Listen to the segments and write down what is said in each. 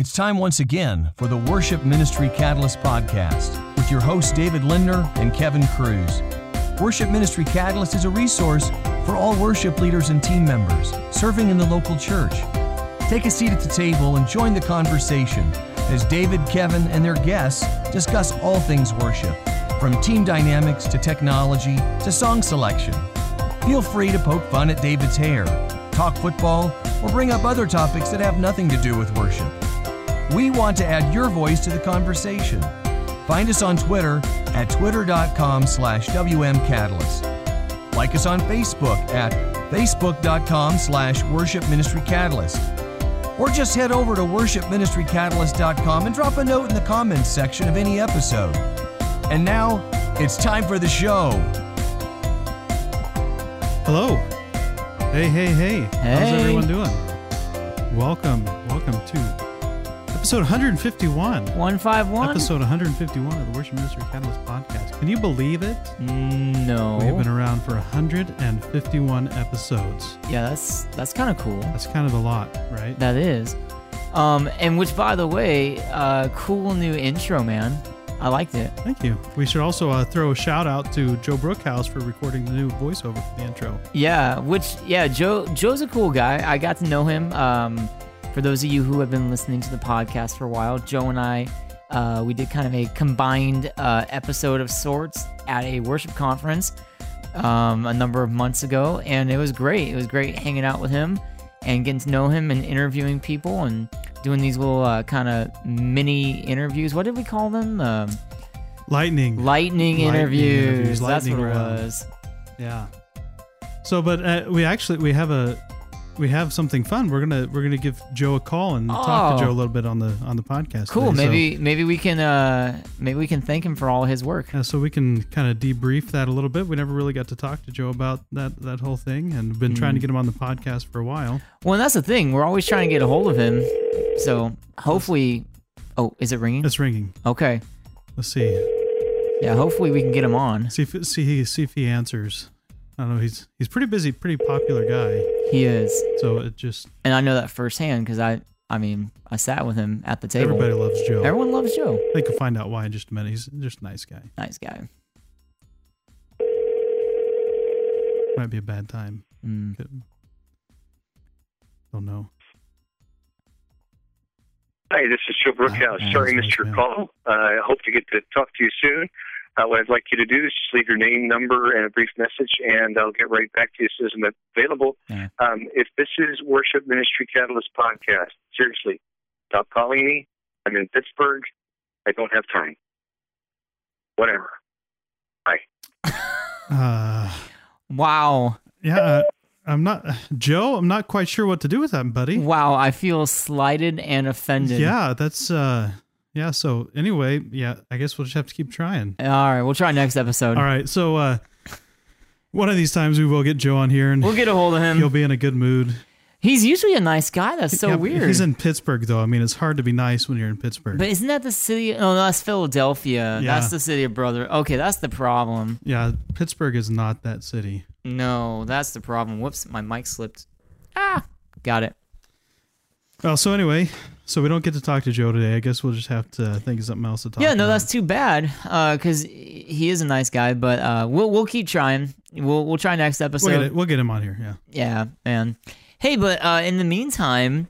It's time once again for the Worship Ministry Catalyst podcast with your hosts David Lindner and Kevin Cruz. Worship Ministry Catalyst is a resource for all worship leaders and team members serving in the local church. Take a seat at the table and join the conversation as David, Kevin, and their guests discuss all things worship, from team dynamics to technology to song selection. Feel free to poke fun at David's hair, talk football, or bring up other topics that have nothing to do with worship. We want to add your voice to the conversation. Find us on Twitter at twitter.com slash wmcatalyst. Like us on Facebook at facebook.com slash worship ministry catalyst. Or just head over to worshipministrycatalyst.com and drop a note in the comments section of any episode. And now, it's time for the show. Hello. Hey, hey, hey. hey. How's everyone doing? Welcome, welcome to episode 151. 151? Episode 151 of the Worship Ministry Catalyst podcast. Can you believe it? No. We've been around for 151 episodes. yeah, that's that's kind of cool. That's kind of a lot, right? That is. Um, and which, by the way, uh, cool new intro, man. I liked it. Thank you. We should also uh, throw a shout out to Joe Brookhouse for recording the new voiceover for the intro. Yeah, which yeah, Joe Joe's a cool guy. I got to know him. Um, for those of you who have been listening to the podcast for a while, Joe and I, uh, we did kind of a combined uh, episode of sorts at a worship conference um, a number of months ago, and it was great. It was great hanging out with him and getting to know him and interviewing people and doing these little uh, kind of mini interviews. What did we call them? Um, Lightning. lightning, Lightning interviews. interviews, That's lightning what it round. was. Yeah. So, but uh, we actually we have a we have something fun. We're gonna we're gonna give Joe a call and talk to Oh. Joe a little bit on the on the podcast. Cool. today. So- Maybe maybe we can uh maybe we can thank him for all his work. Yeah, so we can kind of debrief that a little bit. We never really got to talk to Joe about that that whole thing, and been trying Mm. to get him on the podcast for a while. Well, and that's the thing. We're always trying to get a hold of him. So hopefully, oh, is it ringing? It's ringing. Okay. Let's see, Yeah. Hopefully we can get him on. see if see see if he answers. I don't know. He's he's pretty busy, pretty popular guy. He is, So it just and I know that firsthand because I I mean I sat with him at the table. everybody loves Joe. Everyone loves Joe. I think you'll find out why in just a minute. He's just a nice guy. Nice guy. Might be a bad time. Mm. Could- Don't know. Hi, this is Joe Brookhouse. Ah, Sorry, Mr. missed your call. Uh, I hope to get to talk to you soon. Uh, what I'd like you to do is just leave your name, number, and a brief message, and I'll get right back to you as soon as I'm available. Yeah. Um, if this is Worship Ministry Catalyst podcast, seriously, stop calling me. I'm in Pittsburgh. I don't have time. Whatever. Uh, Wow. yeah, uh, I'm not Joe. I'm not quite sure what to do with that, buddy. Wow. I feel slighted and offended. Yeah, that's uh, yeah. So anyway, yeah, I guess we'll just have to keep trying. All right. We'll try next episode. All right, so uh, one of these times we will get Joe on here and We'll get a hold of him. he'll be in a good mood. He's usually a nice guy. That's so Yeah, weird. He's in Pittsburgh though. I mean, it's hard to be nice when you're in Pittsburgh. But isn't that the city? Oh, no, that's Philadelphia. Yeah. That's the city of brother. Okay, that's the problem. yeah, Pittsburgh is not that city. No, that's the problem. Whoops, my mic slipped. Ah, got it. Well, so anyway, so we don't get to talk to Joe today. I guess we'll just have to think of something else to talk. Yeah, no, about. that's too bad. Uh, cause he is a nice guy, but uh, we'll we'll keep trying. We'll we'll try next episode. We'll get, it, we'll get him on here. Yeah. Yeah, man. Hey, but uh, in the meantime,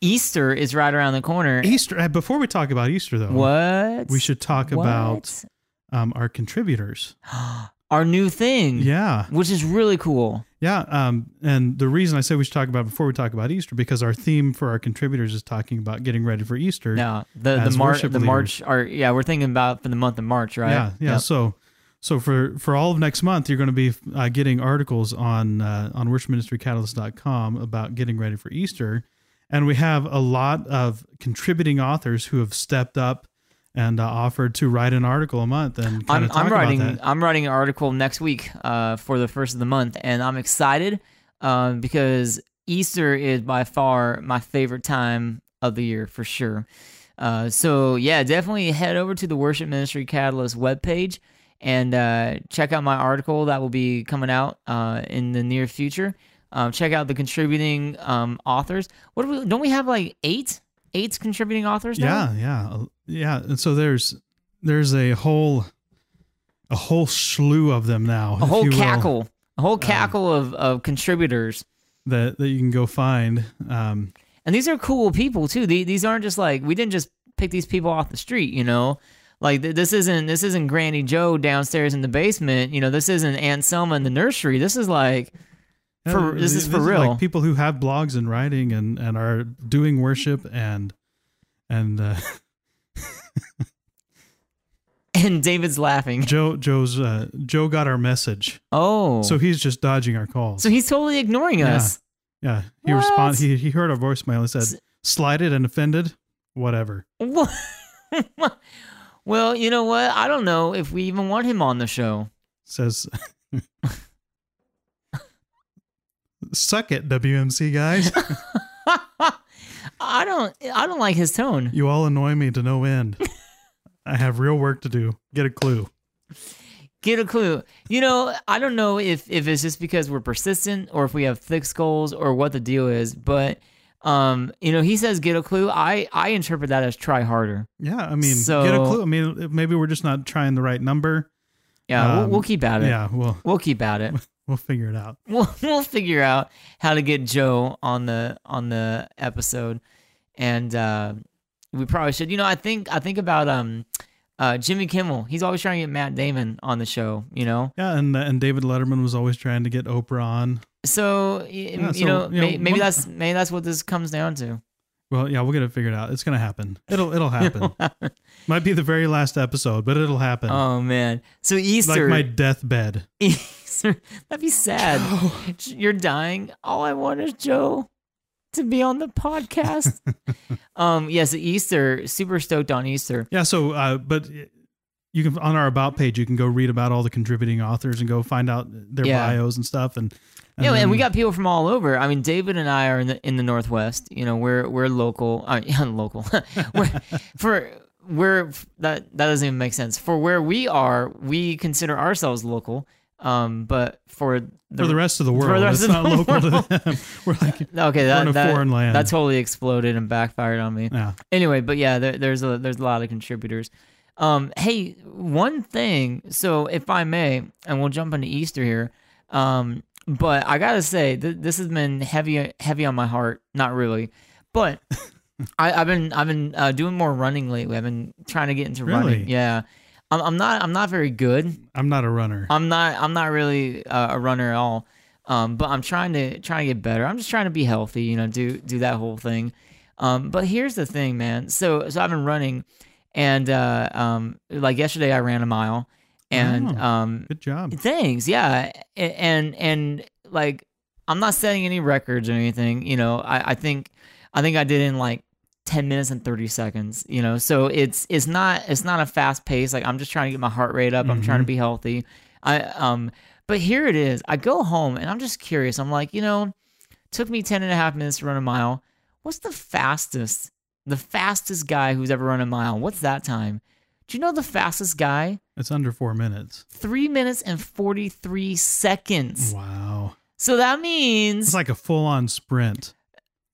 Easter is right around the corner. Easter. uh, Before we talk about Easter though, What? we should talk What? about um, our contributors. our new thing. Yeah. Which is really cool. Yeah, um, and the reason I say we should talk about before we talk about Easter because our theme for our contributors is talking about getting ready for Easter. No, the the March the leaders. March are yeah we're thinking about for the month of March, right? Yeah, yeah. Yep. So, so for for all of next month, you're going to be uh, getting articles on uh, on worshipministrycatalyst.com about getting ready for Easter, and we have a lot of contributing authors who have stepped up and uh, offered to write an article a month and kind I'm, of talk I'm writing about that. I'm writing an article next week uh, for the first of the month, and I'm excited um, because Easter is by far my favorite time of the year for sure. Uh, so yeah, definitely head over to the Worship Ministry Catalyst webpage and uh, check out my article that will be coming out uh, in the near future. Um, check out the contributing um, authors. What do we? Don't we have like eight? Eight contributing authors now. Yeah, yeah, uh, yeah. And so there's there's a whole a whole slew of them now. a whole you will, cackle, a Um, whole cackle of, of contributors. that that you can go find. Um, And these are cool people too. The- These aren't just like we didn't just pick these people off the street, you know. Like th- this isn't this isn't Granny Joe downstairs in the basement. You know, this isn't Aunt Selma in the nursery. This is like For- this is for like real. people who have blogs and writing and and are doing worship and and uh, and David's laughing. Joe Joe's uh, Joe got our message, Oh, so he's just dodging our calls. so he's totally ignoring Yeah. us. yeah, he What? respond. He he heard our voicemail and S- said, "Slighted and offended, whatever." What? well, you know what? I don't know if we even want him on the show. Says, "Suck it, WMC guys. I don't. I don't like his tone. You all annoy me to no end. I have real work to do. Get a clue." Get a clue. You know, I don't know if if it's just because we're persistent or if we have thick skulls or what the deal is, but um, you know, he says get a clue. I I interpret that as try harder. Yeah, I mean, get a So- clue. I mean, maybe we're just not trying the right number. Yeah, we'll, Um, we'll keep at it. Yeah, we'll We'll keep at it. We'll figure it out. we'll we'll figure out how to get Joe on the on the episode, and uh, we probably should. You know, I think I think about um uh Jimmy Kimmel. He's always trying to get Matt Damon on the show. You know, Yeah, and and David Letterman was always trying to get Oprah on. so, y- you so, know, you know, may, maybe one- that's maybe that's what this comes down to. Well, yeah, we'll get it figured out. It's gonna happen. It'll it'll happen. Might be the very last episode, but it'll happen. Oh man! So Easter, like Easter, my deathbed. Easter, that'd be sad. You're dying. All I want is Joe to be on the podcast. um, yes, Easter. Super stoked on Easter. Yeah. So, uh, but you can on our about page, you can go read about all the contributing authors and go find out their Yeah. bios and stuff. And, and Yeah, and we got people from all over. I mean, David and I are in the in the Northwest. You know, we're we're local. I mean, local. we're, for we're that that doesn't even make sense. For where we are, we consider ourselves local. Um, but for the, for the rest of the world. it's not local world. to them. We're like, okay, that in a that, foreign land. that totally exploded and backfired on me. yeah. Anyway, but yeah, there, there's a there's a lot of contributors. Um, hey, one thing. So, if I may, and we'll jump into Easter here. Um, but I gotta say, th- this has been heavy heavy on my heart. Not really, but I, I've been I've been uh, doing more running lately. I've been trying to get into Really? running. Yeah, I'm, I'm not I'm not very good. I'm not a runner. I'm not I'm not really uh, a runner at all. Um, but I'm trying to trying to get better. I'm just trying to be healthy, you know, do do that whole thing. Um, but here's the thing, man. So so I've been running, and uh, um, like yesterday I ran a mile, and Oh. um, Good job. Thanks, yeah, and and like I'm not setting any records or anything. You know, I, I think I think I did in like 10 minutes and 30 seconds. You know, so it's it's not it's not a fast pace. Like I'm just trying to get my heart rate up. I'm trying to be healthy. I um, but here it is. I go home and I'm just curious. I'm like, you know, took me 10 and a half minutes to run a mile. What's the fastest? The fastest guy who's ever run a mile. What's that time? Do you know the fastest guy? It's under four minutes. three minutes and 43 seconds. Wow. So that means. It's like a full on sprint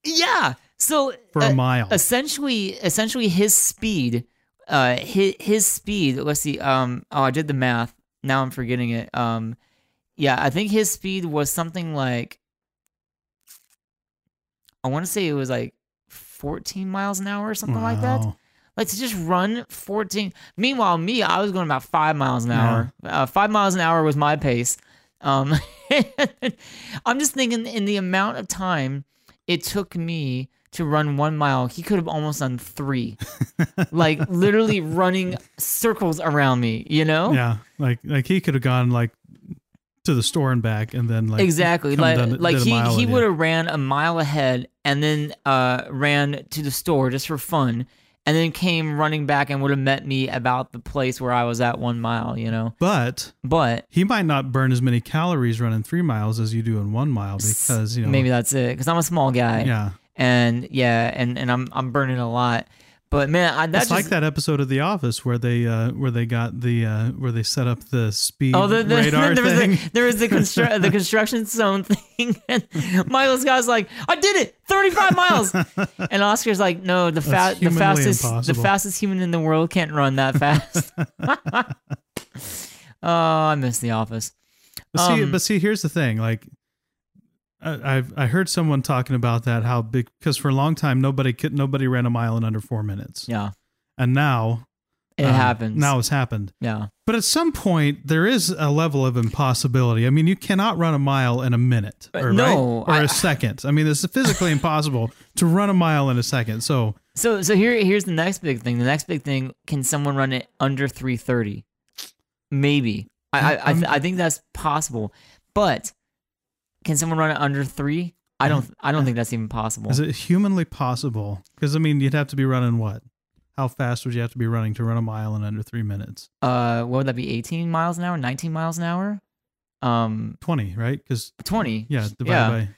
yeah. So for uh, a mile. essentially, essentially his speed, uh, his, his speed, let's see. Um, oh, I did the math. Now I'm forgetting it. Um, yeah, I think his speed was something like, I want to say it was like 14 miles an hour or something like that. Like to just run 14. Meanwhile, me, I was going about five miles an Yeah. hour. Uh, five miles an hour was my pace. Um, I'm just thinking in the amount of time it took me to run one mile, he could have almost done three. like literally running circles around me, you know? Yeah. Like like he could have gone like to the store and back and then like exactly like done- like he he would have ran a mile ahead and then uh ran to the store just for fun and then came running back and would have met me about the place where I was at one mile you know? But but he might not burn as many calories running three miles as you do in one mile because you know maybe that's it because I'm a small guy. Yeah. and yeah and and I'm I'm burning a lot but man I, that It's just, like that episode of The Office where they uh, where they got the uh, where they set up the speed Oh, the, the, radar there, was thing. the, there was the constru- the construction zone thing. and Michael Scott's like, I did it, 35 miles. and Oscar's like, no, the That's fast, the fastest, the fastest human in the world can't run that fast. oh, I miss The Office. But see, Um, but see, here's the thing. Like, I, I've I heard someone talking about that how big because for a long time nobody could nobody ran a mile in under four minutes, Yeah, and now it um, happens. Now it's happened. yeah. But at some point, there is a level of impossibility. I mean, you cannot run a mile in a minute, Uh, or, no, right? or I- a second. I mean, it's physically impossible to run a mile in a second. So, So, so here, here's the next big thing. The next big thing: can someone run it under 330? Maybe. I, I, I, I think that's possible. But can someone run it under three? I don't. I don't think that's even possible. is it humanly possible? Because I mean, you'd have to be running what? How fast would you have to be running to run a mile in under three minutes? Uh, what would that be? 18 miles an hour? 19 miles an hour? Um, Twenty, right? Because 20. yeah, divided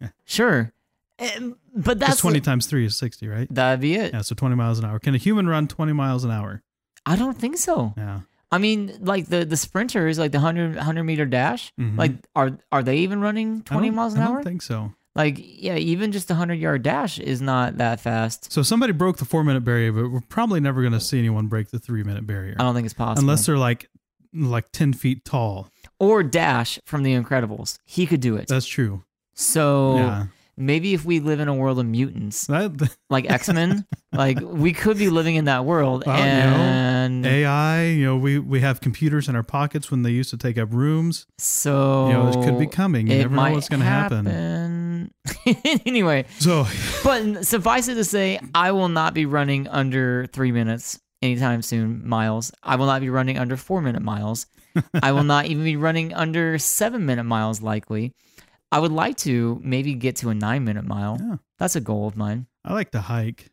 Yeah. by Sure. Um, but that's that's twenty times three is sixty, right? That'd be it. Yeah, so twenty miles an hour. Can a human run twenty miles an hour? I don't think so. Yeah. I mean, like the the sprinters, like the 100 100 meter dash. Mhm. Like, are are they even running 20 miles an I hour? I don't think so. Like, yeah, even just a hundred yard dash is not that fast. So somebody broke the four minute barrier, but we're probably never going to see anyone break the three minute barrier I don't think it's possible. unless they're like like ten feet tall. or Dash from The Incredibles, he could do it. That's true. so yeah. Maybe if we live in a world of mutants, like X Men, like we could be living in that world. Well, you know, and AI, you know, we we have computers in our pockets when they used to take up rooms. so You know, it could be coming. You never know what's going to happen. happen. anyway, So, but suffice it to say, I will not be running under three minutes anytime soon. Miles. I will not be running under four minute miles. I will not even be running under seven minute miles. Likely, I would like to maybe get to a nine minute mile. Yeah. That's a goal of mine. I like to hike.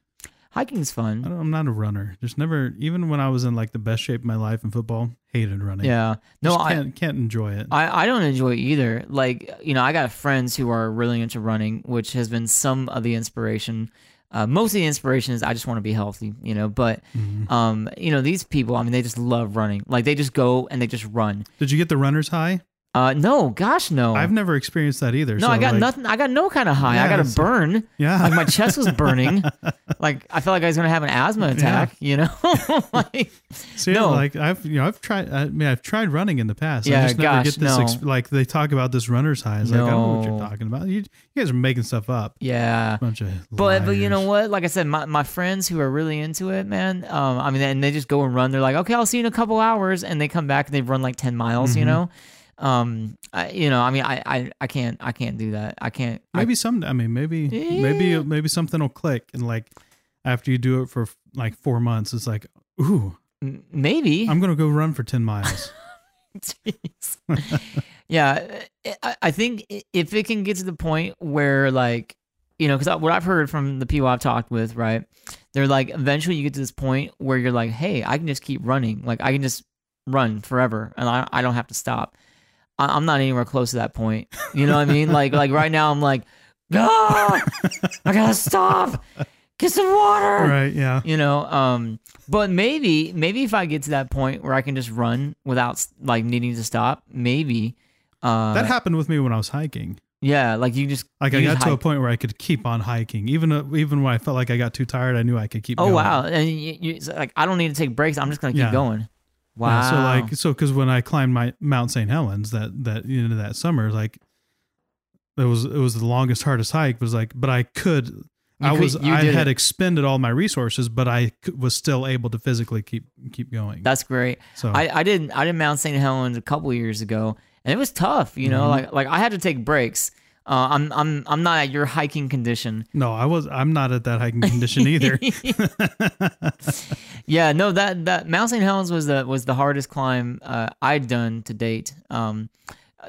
Hiking's I fun. don't, I'm not a runner. Just never, even when I was in like the best shape of my life in football, hated running. Yeah. No, Just I, can't can't enjoy it. I, I don't enjoy it either. Like, you know, I got friends who are really into running, which has been some of the inspiration. Uh, most of the inspiration is I just want to be healthy, you know. But, Mhm. um, you know, these people, I mean, they just love running. Like, they just go and they just run. Did you get the runner's high? Uh, no, gosh, no. I've never experienced that either. no, so, I got like, nothing. I got no kind of high. I got a burn. Yeah. Like my chest was burning. like I felt like I was gonna have an asthma attack. You know, like See, No. like I've you know I've tried. I mean, I've tried running in the past. Yeah, I just never gosh, get this. no. Ex- like they talk about this runner's high. It's like I don't know what you're talking about. You, you guys are making stuff up. yeah. Bunch of. But but you know what? Like I said, my, my friends who are really into it, man. Um, I mean, and they just go and run. They're like, okay, I'll see you in a couple hours, and they come back and they've run like ten miles. You Mhm. know, um, I, you know, I mean, I, I I can't I can't do that. I can't. I- Maybe some. I mean, maybe Eh. maybe maybe something will click, and like after you do it for like four months, it's like, ooh, maybe. I'm gonna go run for ten miles. Yeah, I, I think if it can get to the point where, like, you know, because what I've heard from the people I've talked with, right? They're like, eventually you get to this point where you're like, hey, I can just keep running. Like, I can just run forever and I, I don't have to stop. I, I'm not anywhere close to that point. You know what I mean? Like, like right now, I'm like, ah, I gotta stop. Get some water right? Yeah. you know um but maybe maybe if i get to that point where i can just run without like needing to stop maybe uh That happened with me when I was hiking. yeah like you just Like you I just got to a point where I could keep on hiking, even uh, even when I felt like I got too tired. I knew I could keep. oh going. wow and you, you like i don't need to take breaks i'm just gonna keep Yeah. going wow Yeah, so like so because when I climbed my Mount St. Helens that that you know that summer, like it was it was the longest hardest hike. Was like, but I could. I could- was I had it. expended all my resources, but I was still able to physically keep keep going. that's great so I, I did I did Mount St. Helens a couple years ago, and it was tough. You know, Mhm. like like I had to take breaks. Uh, I'm I'm I'm not at your hiking condition. no, I was I'm not at that hiking condition either. yeah, no, that that Mount St. Helens was the was the hardest climb uh, I'd done to date. Um,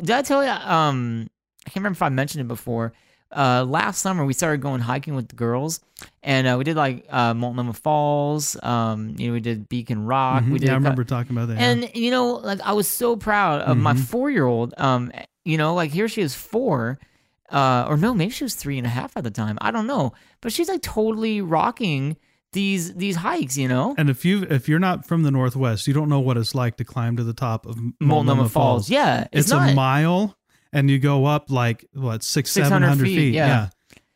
did I tell you? Um, I can't remember if I mentioned it before. Uh, last summer we started going hiking with the girls, and uh, we did like uh, Multnomah Falls. Um, you know, we did Beacon Rock. Mhm. We did yeah, I remember talking about that. yeah. and you know, like I was so proud of my Mhm. four year old. Um, you know, like here she is four, uh, or no, maybe she was three and a half at the time. I don't know, but she's like totally rocking these these hikes. You know, And if you if you're not from the Northwest, you don't know what it's like to climb to the top of Multnomah, Multnomah Falls. Yeah, It's, not, a mile, and you go up like what six, 600 seven hundred feet, feet. yeah.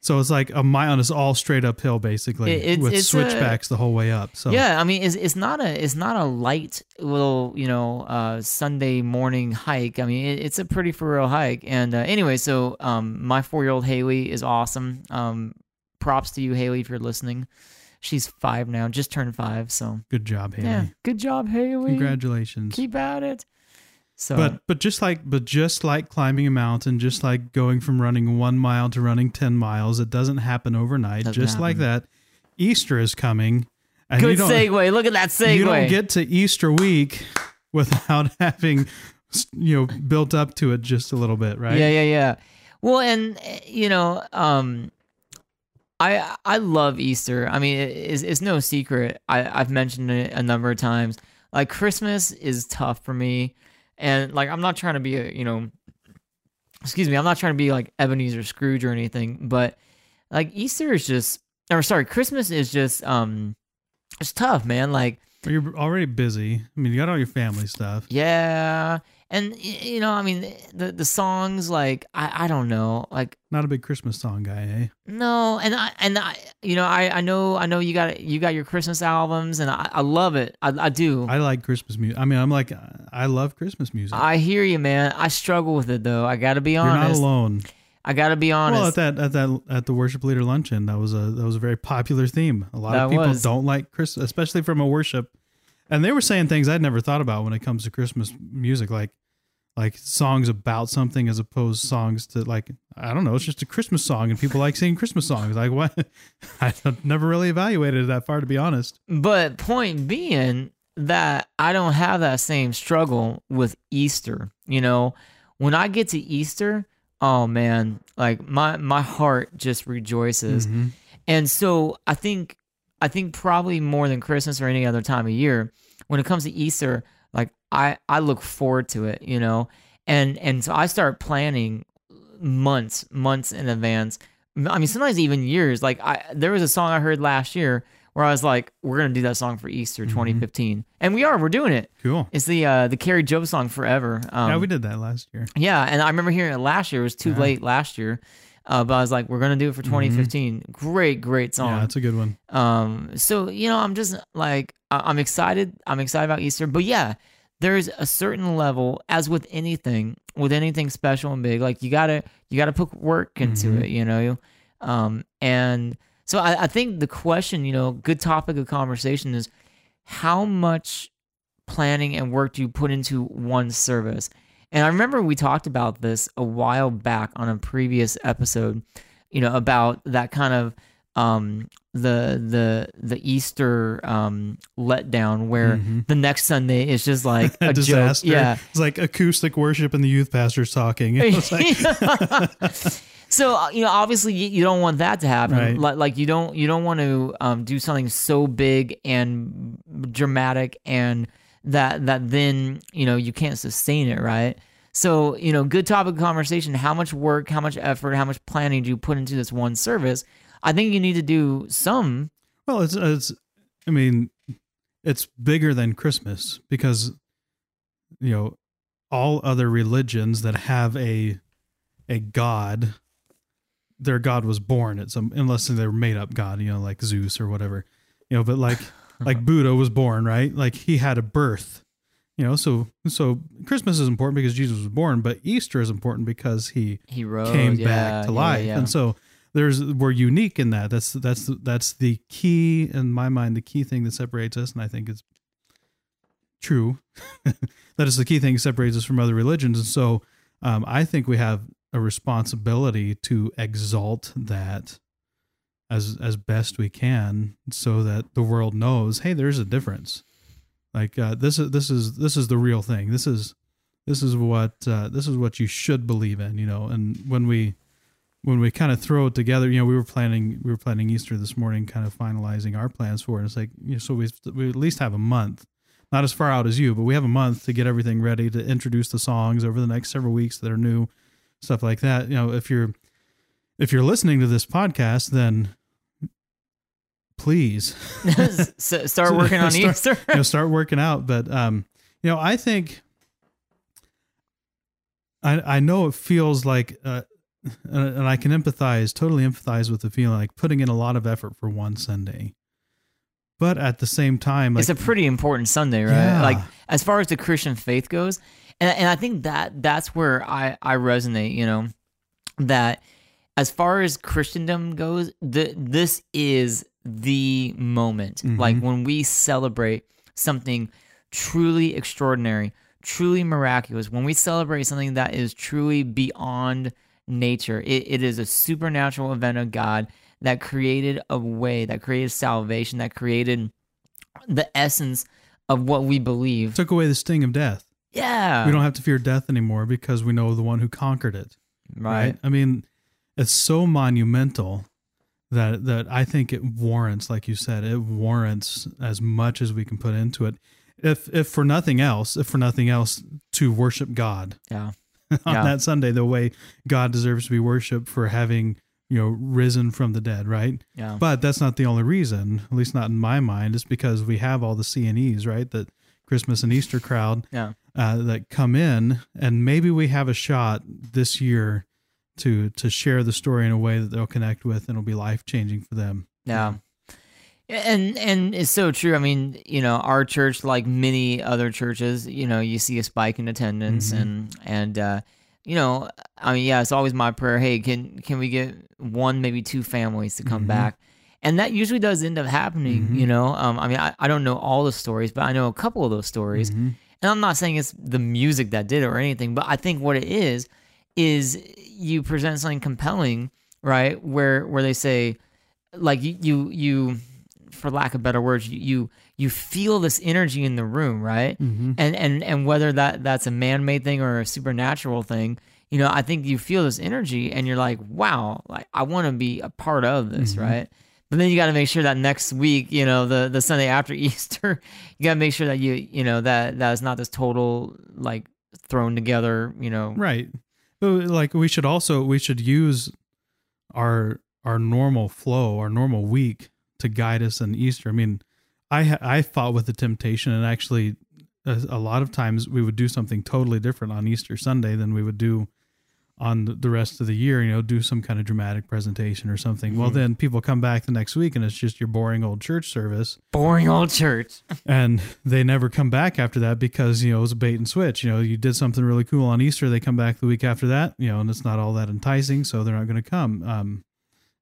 So it's like a mile, and it's all straight uphill basically, It- with it's a- switchbacks the whole way up. So Yeah, I mean, it's it's not a it's not a light little you know uh, Sunday morning hike. I mean, it, it's a pretty for real hike. And uh, anyway, so um, my four year old Haley is awesome. Um, props to you, Haley, if you're listening. She's five now, just turned five. So good job, Haley. yeah, good job, Haley. Congratulations. Keep at it. So But but just like but just like climbing a mountain, just like going from running one mile to running ten miles, it doesn't happen overnight. Doesn't just like that, Easter is coming, and good segue. Look at that segue. you don't get to Easter week without having you know built up to it just a little bit, right? Yeah, yeah, yeah. Well, and you know, um, I I love Easter. I mean, it, it's, it's no secret. I I've mentioned it a number of times. Like Christmas is tough for me, and like I'm not trying to be a you know, excuse me, I'm not trying to be like Ebenezer Scrooge or anything, but like Easter is just, or sorry, Christmas is just um, it's tough, man. Like Well, You're already busy. I mean, you got all your family stuff. yeah. And you know, I mean, the the songs, like I, I don't know, like Not a big Christmas song guy, eh? No, and I and I, you know, I I know I know you got you got your Christmas albums, and I, I love it. I, I do. I, like Christmas music. I mean, I'm like, I love Christmas music. I hear you, man. I struggle with it though. I got to be honest. You're not alone. I got to be honest. Well, at that at that at the worship leader luncheon, that was a that was a very popular theme. A lot of people was. don't like Christmas, especially from a worship, and they were saying things I'd never thought about when it comes to Christmas music, like like songs about something as opposed to songs to like I don't know, it's just a Christmas song, and people like singing Christmas songs. Like what? I never really evaluated it that far, to be honest. but point being that I don't have that same struggle with Easter. You know, when I get to Easter, oh man, like my my heart just rejoices. Mhm. And so I think I think probably more than Christmas or any other time of year, when it comes to Easter, like I I look forward to it, you know. And and so I start planning months months in advance. I mean sometimes even years. Like I there was a song I heard last year where I was like we're going to do that song for Easter 2015. And we are, we're doing it. Cool. It's the uh the Kari Jobe song Forever. Um, yeah, we did that last year. yeah, and I remember hearing it last year. It was too Yeah. late last year. Uh, but I was like, we're gonna do it for 2015. Great, great song. Yeah, that's a good one. Um, so you know, I'm just like I- I'm excited. I'm excited about Easter, but yeah, there's a certain level, as with anything, with anything special and big, like you gotta you gotta put work into Mhm. it, you know. Um, and so I, I think the question, you know, good topic of conversation is how much planning and work do you put into one service? And I remember we talked about this a while back on a previous episode, you know, about that kind of um the the the Easter um letdown where Mhm. the next Sunday is just like a disaster. joke. Yeah. It's like acoustic worship and the youth pastors talking. Like, so uh, you know obviously you, you don't want that to happen Right. like, like you don't you don't want to um, do something so big and dramatic and that that then you know you can't sustain it right so you know good topic of conversation how much work how much effort how much planning do you put into this one service i think you need to do some well, it's it's. I mean, it's bigger than Christmas because you know all other religions that have a a god, their god was born at some unless they're made up god, you know, like Zeus or whatever, you know. But like like Buddha was born, right? Like he had a birth. You know, so so Christmas is important because Jesus was born, but Easter is important because he he wrote came yeah, back to yeah, life yeah. and so there's we're unique in that that's that's that's the key in my mind the key thing that separates us and i think it's true that is the key thing that separates us from other religions and so um, i think we have a responsibility to exalt that as as best we can so that the world knows hey there's a difference. Like uh, this is this is this is the real thing. This is this is what uh, this is what you should believe in you know? And when we when we kind of throw it together you know we were planning we were planning easter this morning kind of finalizing our plans for it. It's like you know, so we we at least have a month. Not as far out as you but we have a month to get everything ready to introduce the songs over the next several weeks that are new stuff like that. You know if you're if you're listening to this podcast then please S- start working on Start- easter you know, start working out. But um, you know, I think I I know it feels like, uh, and and I can empathize, totally empathize with the feeling like putting in a lot of effort for one Sunday, but at the same time, like it's a pretty important Sunday, right? Yeah. Like as far as the Christian faith goes, and and I think that that's where I I resonate. You know, that as far as Christendom goes, the this is the moment. Mhm. Like when we celebrate something truly extraordinary, truly miraculous. When we celebrate something that is truly beyond nature, it, it is a supernatural event of God that created a way, that created salvation, that created the essence of what we believe. took away the sting of death. Yeah. we don't have to fear death anymore because we know the one who conquered it. right. I mean, it's so monumental that that I think it warrants, like you said, it warrants as much as we can put into it. If if for nothing else, if for nothing else, to worship God Yeah. on Yeah. that Sunday, the way God deserves to be worshipped for having you know risen from the dead, right? Yeah. But that's not the only reason, at least not in my mind. It's because we have all the CNEs, right? That Christmas and Easter crowd Yeah. uh, that come in, and maybe we have a shot this year to to share the story in a way that they'll connect with, and it'll be life changing for them. Yeah. And and it's so true. I mean, you know, our church, like many other churches, you know, you see a spike in attendance, Mhm. and and uh, you know, I mean, yeah, it's always my prayer. Hey, can can we get one, maybe two families to come Mhm. back? And that usually does end up happening. Mhm. You know, um, I mean, I, I don't know all the stories, but I know a couple of those stories. Mhm. And I'm not saying it's the music that did it or anything, but I think what it is is you present something compelling, right? Where where they say, like you you, you for lack of better words, you, you feel this energy in the room, right? Mhm. And and and whether that that's a man made thing or a supernatural thing, you know, I think you feel this energy and you're like, wow, like I want to be a part of this, Mhm. right? But then you got to make sure that next week, you know, the the Sunday after Easter, you got to make sure that you you know that that is not this total like thrown together, you know. Right. Like we should also we should use our our normal flow, our normal week to guide us in Easter. I mean, I I fought with the temptation, and actually, a, a lot of times we would do something totally different on Easter Sunday than we would do on the- rest of the year. You know, do some kind of dramatic presentation or something. Well, Mhm. then people come back the next week, and it's just your boring old church service Boring old church. and they never come back after that because you know it was a bait and switch. You know, you did something really cool on Easter, they come back the week after that, you know, and it's not all that enticing, so they're not going to come um,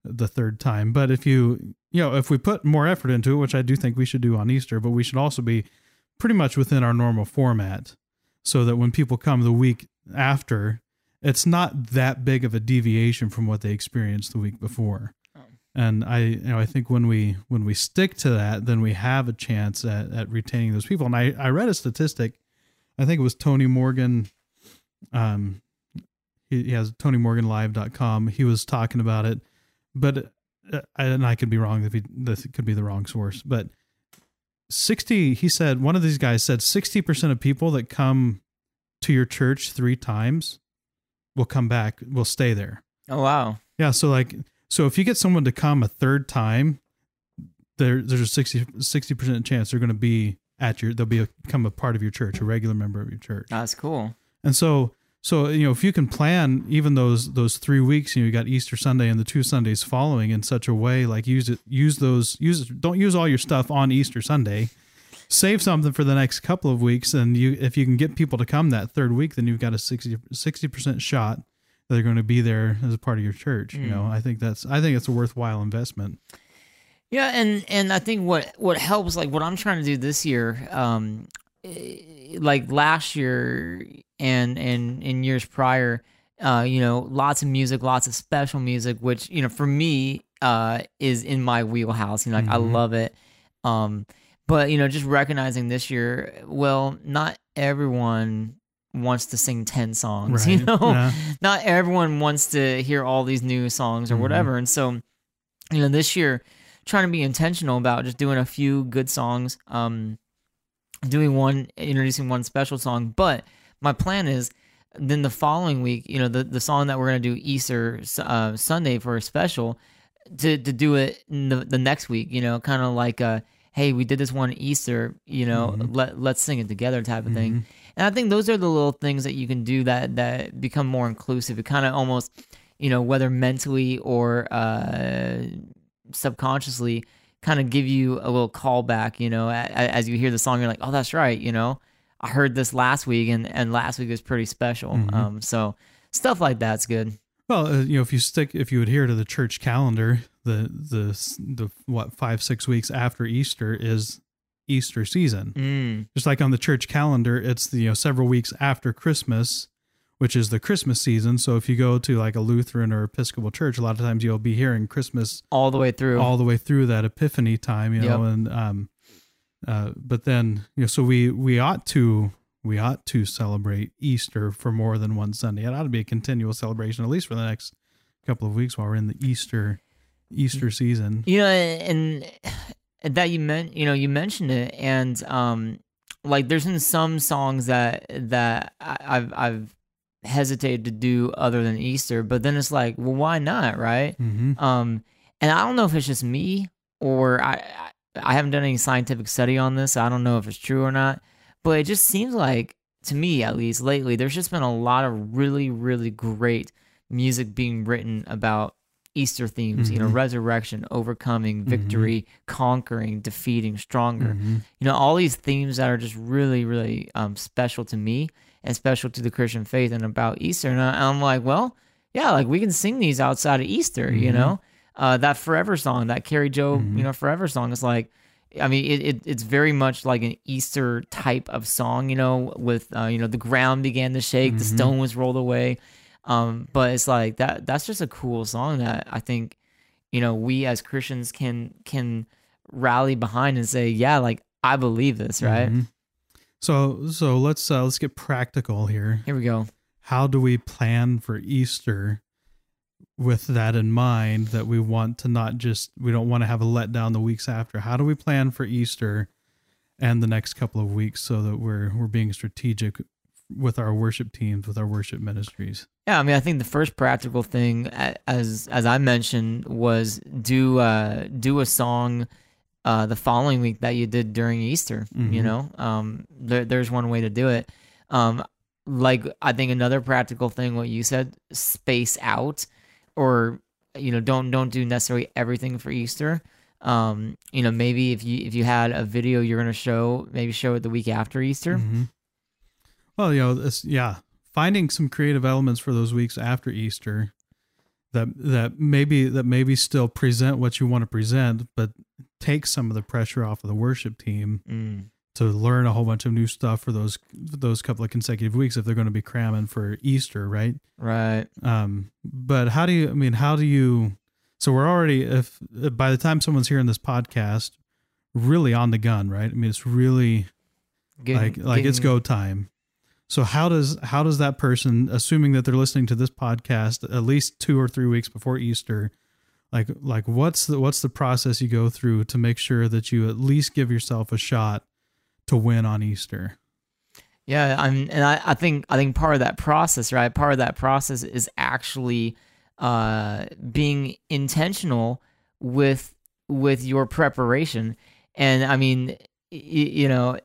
the third time. But if you, you know, if we put more effort into it, which I do think we should do on Easter, but we should also be pretty much within our normal format, so that when people come the week after, it's not that big of a deviation from what they experienced the week before and I you know I think when we when we stick to that, then we have a chance at, at retaining those people. And I I read a statistic, I think it was Tony Morgan, um, he, he has TonyMorganLive.com. He was talking about it, but uh, and I could be wrong if he this could be the wrong source, but sixty he said one of these guys said sixty percent of people that come to your church three times will come back will stay there. Oh wow. Yeah, so like so if you get someone to come a third time, there there's a 60 percent chance they're going to be at your they'll be a, become a part of your church, a regular member of your church. That's cool. And so so you know if you can plan even those those 3 weeks, you know you got Easter Sunday and the two Sundays following in such a way like use it use those use don't use all your stuff on Easter Sunday. Save something for the next couple of weeks and you if you can get people to come that third week then you've got a 60 percent shot that they're going to be there as a part of your church. You know, I think that's I think it's a worthwhile investment. Yeah, and and I think what what helps, like what I'm trying to do this year, um, eh, like last year and and in years prior, uh, you know, lots of music, lots of special music, which you know for me uh is in my wheelhouse. You know, like I Mhm. love it. Um, but you know, just recognizing this year, well, not everyone wants to sing 10 songs you know Yeah. not everyone wants to hear all these new songs or Mhm. whatever and so you know this year trying to be intentional about just doing a few good songs um doing one introducing one special song but my plan is then the following week you know the, the song that we're going to do easter uh, sunday for a special to, to do it in the, the next week you know kind of like uh hey we did this one easter you know Mhm. let, let's sing it together type of thing Mhm. And I think those are the little things that you can do that that become more inclusive. It kind of almost, you know, whether mentally or uh, subconsciously, kind of give you a little callback. You know, as you hear the song, you're like, oh, that's right. You know, I heard this last week, and and last week was pretty special. Mhm. Um, so stuff like that's good. Well, uh, you know, if you stick, if you adhere to the church calendar, the the the what five six weeks after Easter is Easter season. Mm, Just like on the church calendar, it's the you know several weeks after Christmas, which is the Christmas season. So if you go to like a Lutheran or Episcopal church, a lot of times you'll be hearing Christmas all the way through. all the way through that Epiphany time, you know, Yep. and um, uh, but then you know, so we we ought to we ought to celebrate Easter for more than one Sunday. It ought to be a continual celebration, at least for the next couple of weeks while we're in the Easter Easter season. You know, and, and that you meant, you know, you mentioned it, and um, like there's been some songs that that I- I've I've hesitated to do other than Easter, but then it's like, well, why not, right? hmm Um, and I don't know if it's just me or I I I haven't done any scientific study on this. So I don't know if it's true or not, but it just seems like to me, at least lately, there's just been a lot of really really great music being written about Easter themes. You know, Mhm. resurrection, overcoming, victory, conquering, defeating, stronger. hmm You know, all these themes that are just really really um special to me and special to the Christian faith and about Easter. And I, I'm like, well, yeah, like we can sing these outside of Easter. You Mhm. know uh, that forever song, that Kari Jobe, you know, forever song is like, I mean, it, it it's very much like an Easter type of song, you know, with uh, you know the ground began to shake, the stone was rolled away, um, but it's like that. That's just a cool song that I think, you know, we as Christians can can rally behind and say, yeah, like I believe this, right? Mhm. So so let's uh, let's get practical here. Here we go. How do we plan for Easter with that in mind that we want to not just we don't want to have a letdown the weeks after. How do we plan for Easter and the next couple of weeks so that we're we're being strategic with our worship teams, with our worship ministries? Yeah, I mean, I think the first practical thing, as as I mentioned, was do uh, do a song uh, the following week that you did during Easter. You Mhm. know, um, there, there's one way to do it. Um, like I think another practical thing, what you said, space out, or you know, don't don't do necessarily everything for Easter. Um, you know, maybe if you if you had a video you're gonna show, maybe show it the week after Easter. Mhm. Well, you know, this, yeah, finding some creative elements for those weeks after Easter that that maybe that maybe still present what you want to present, but take some of the pressure off of the worship team Mm. to learn a whole bunch of new stuff for those those couple of consecutive weeks if they're going to be cramming for Easter, right? Right. Um, but how do you? I mean, how do you? So we're already if by the time someone's hearing this podcast, really on the gun, right? I mean, it's really Getting- like like it's go time. So how does how does that person, assuming that they're listening to this podcast at least two or three weeks before Easter, like like what's the what's the process you go through to make sure that you at least give yourself a shot to win on Easter? Yeah, I'm, and I, I think I think part of that process, right? Part of that process is actually uh, being intentional with with your preparation, and I mean, y- you know,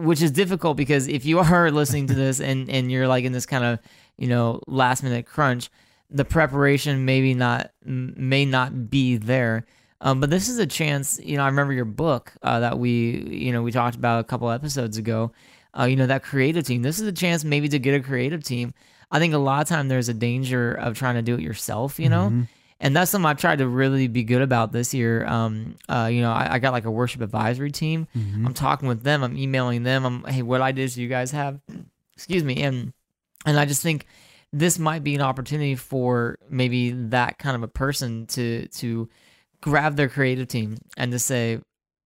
which is difficult because if you are listening to this and and you're like in this kind of you know last minute crunch, the preparation maybe not may not be there. Um, but this is a chance. You know, I remember your book uh, that we you know we talked about a couple episodes ago uh, you know, that creative team. This is a chance maybe to get a creative team. I think a lot of time there's a danger of trying to do it yourself, you know? Mhm. And that's something I've tried to really be good about this year. Um, uh, you know, I, I got like a worship advisory team. Mhm. I'm talking with them. I'm emailing them. I'm, hey, what ideas do you guys have? Excuse me. And, and I just think this might be an opportunity for maybe that kind of a person to, to grab their creative team and to say,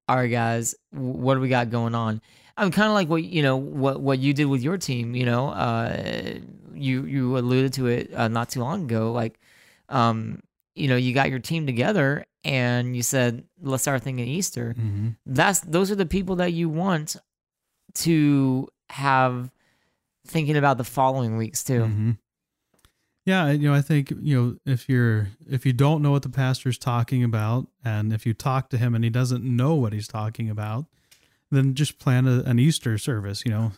all right, guys, what do we got going on? I'm kind of like what you know what what you did with your team. You know, uh, you you alluded to it uh, not too long ago. Like, um, you know, you got your team together and you said, let's start thinking Easter. Mhm. That's those are the people that you want to have thinking about the following weeks too. Mhm. Yeah, you know, I think you know if you're if you don't know what the pastor's talking about, and if you talk to him and he doesn't know what he's talking about, then just plan a, an Easter service. You know,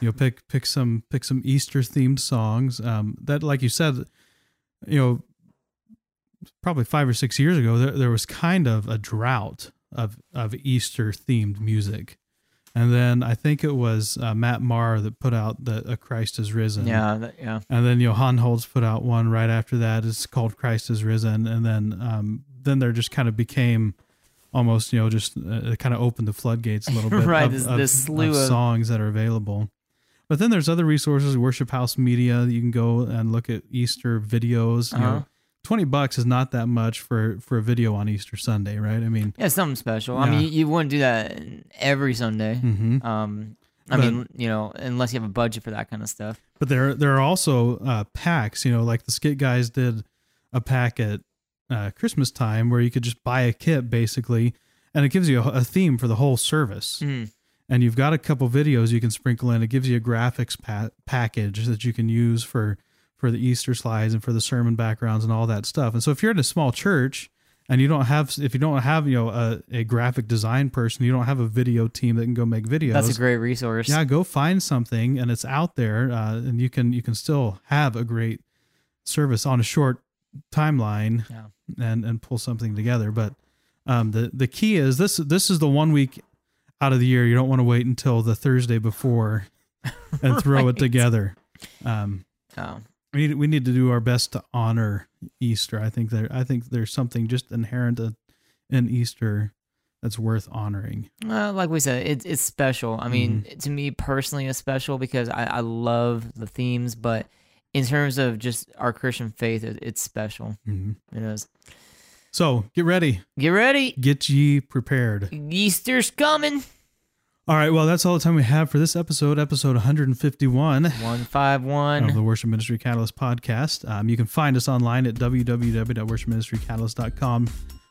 You know, pick pick some pick some Easter themed songs. Um, that, like you said, you know, probably five or six years ago, there, there was kind of a drought of of Easter themed music. And then I think it was uh, Matt Maher that put out the uh, Christ is Risen. Yeah, that, yeah. And then Johann Holtz put out one right after that. It's called Christ is Risen. And then um, then there just kind of became almost you know just uh, kind of opened the floodgates a little bit Right, of, this- of- this slew of of- songs that are available. But then there's other resources, Worship House Media. that You can go and look at Easter videos. Uh-huh. know, twenty bucks is not that much for for a video on Easter Sunday, right? I mean, Yeah, something special. I mean, you, you wouldn't do that every Sunday. mhm. Um, I But- mean, you know, unless you have a budget for that kind of stuff. But there there are also uh, packs. You know, like the Skit guys did a pack at uh, Christmas time where you could just buy a kit basically, and it gives you a, a theme for the whole service. Mm. And you've got a couple videos you can sprinkle in. It gives you a graphics pa- package that you can use for for the Easter slides and for the sermon backgrounds and all that stuff. And so if you're in a small church and you don't have if you don't have you know a, a graphic design person, you don't have a video team that can go make videos. That's a great resource. Yeah, go find something, and it's out there, uh, and you can you can still have a great service on a short timeline, Yeah. and and pull something together. But um, the the key is this this is the one week out of the year you don't want to wait until the Thursday before and throw it together. Um, Oh. We need we need to do our best to honor Easter. I think there I think there's something just inherent in Easter that's worth honoring. Well, like we said, it's it's special. I mean, Mm-hmm. to me personally, it's special because I, I love the themes, but in terms of just our Christian faith, it, it's special. Mhm. It is. So get ready, Get ready, get ye prepared. Easter's coming. All right, well, that's all the time we have for this episode, episode 151. 151. of the Worship Ministry Catalyst podcast. Um, you can find us online at www.worshipministrycatalyst.com,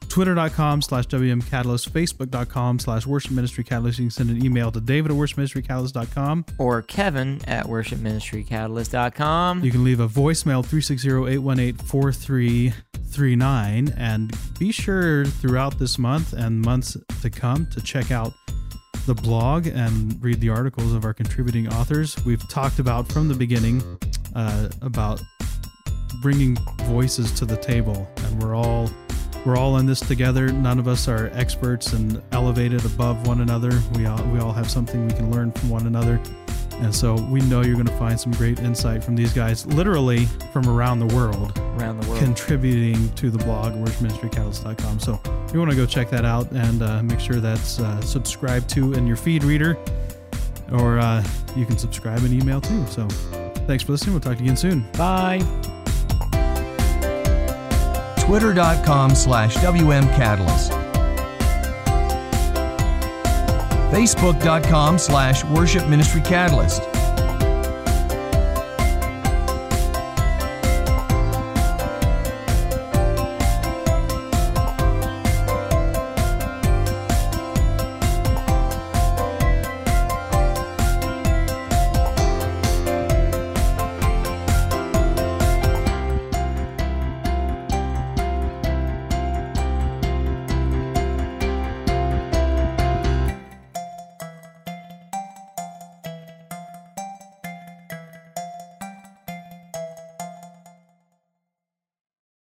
twitter.com slash wmcatalyst, facebook.com slash worship ministry catalyst. You can send an email to david at worshipministrycatalyst.com. Or Kevin at worshipministrycatalyst.com. You can leave a voicemail 360-818-4339 and be sure throughout this month and months to come to check out the blog and read the articles of our contributing authors. We've talked about from the beginning uh, about bringing voices to the table and we're all we're all in this together. None of us are experts and elevated above one another. We all, we all have something we can learn from one another. And so we know you're going to find some great insight from these guys, literally from around the world, around the world. contributing to the blog, worshipministrycatalyst.com. So if you want to go check that out and uh, make sure that's uh, subscribed to in your feed reader, or uh, you can subscribe and email too. So thanks for listening. We'll talk to you again soon. Bye. twitter.com slash wmcatalyst facebook.com slash worship ministry catalyst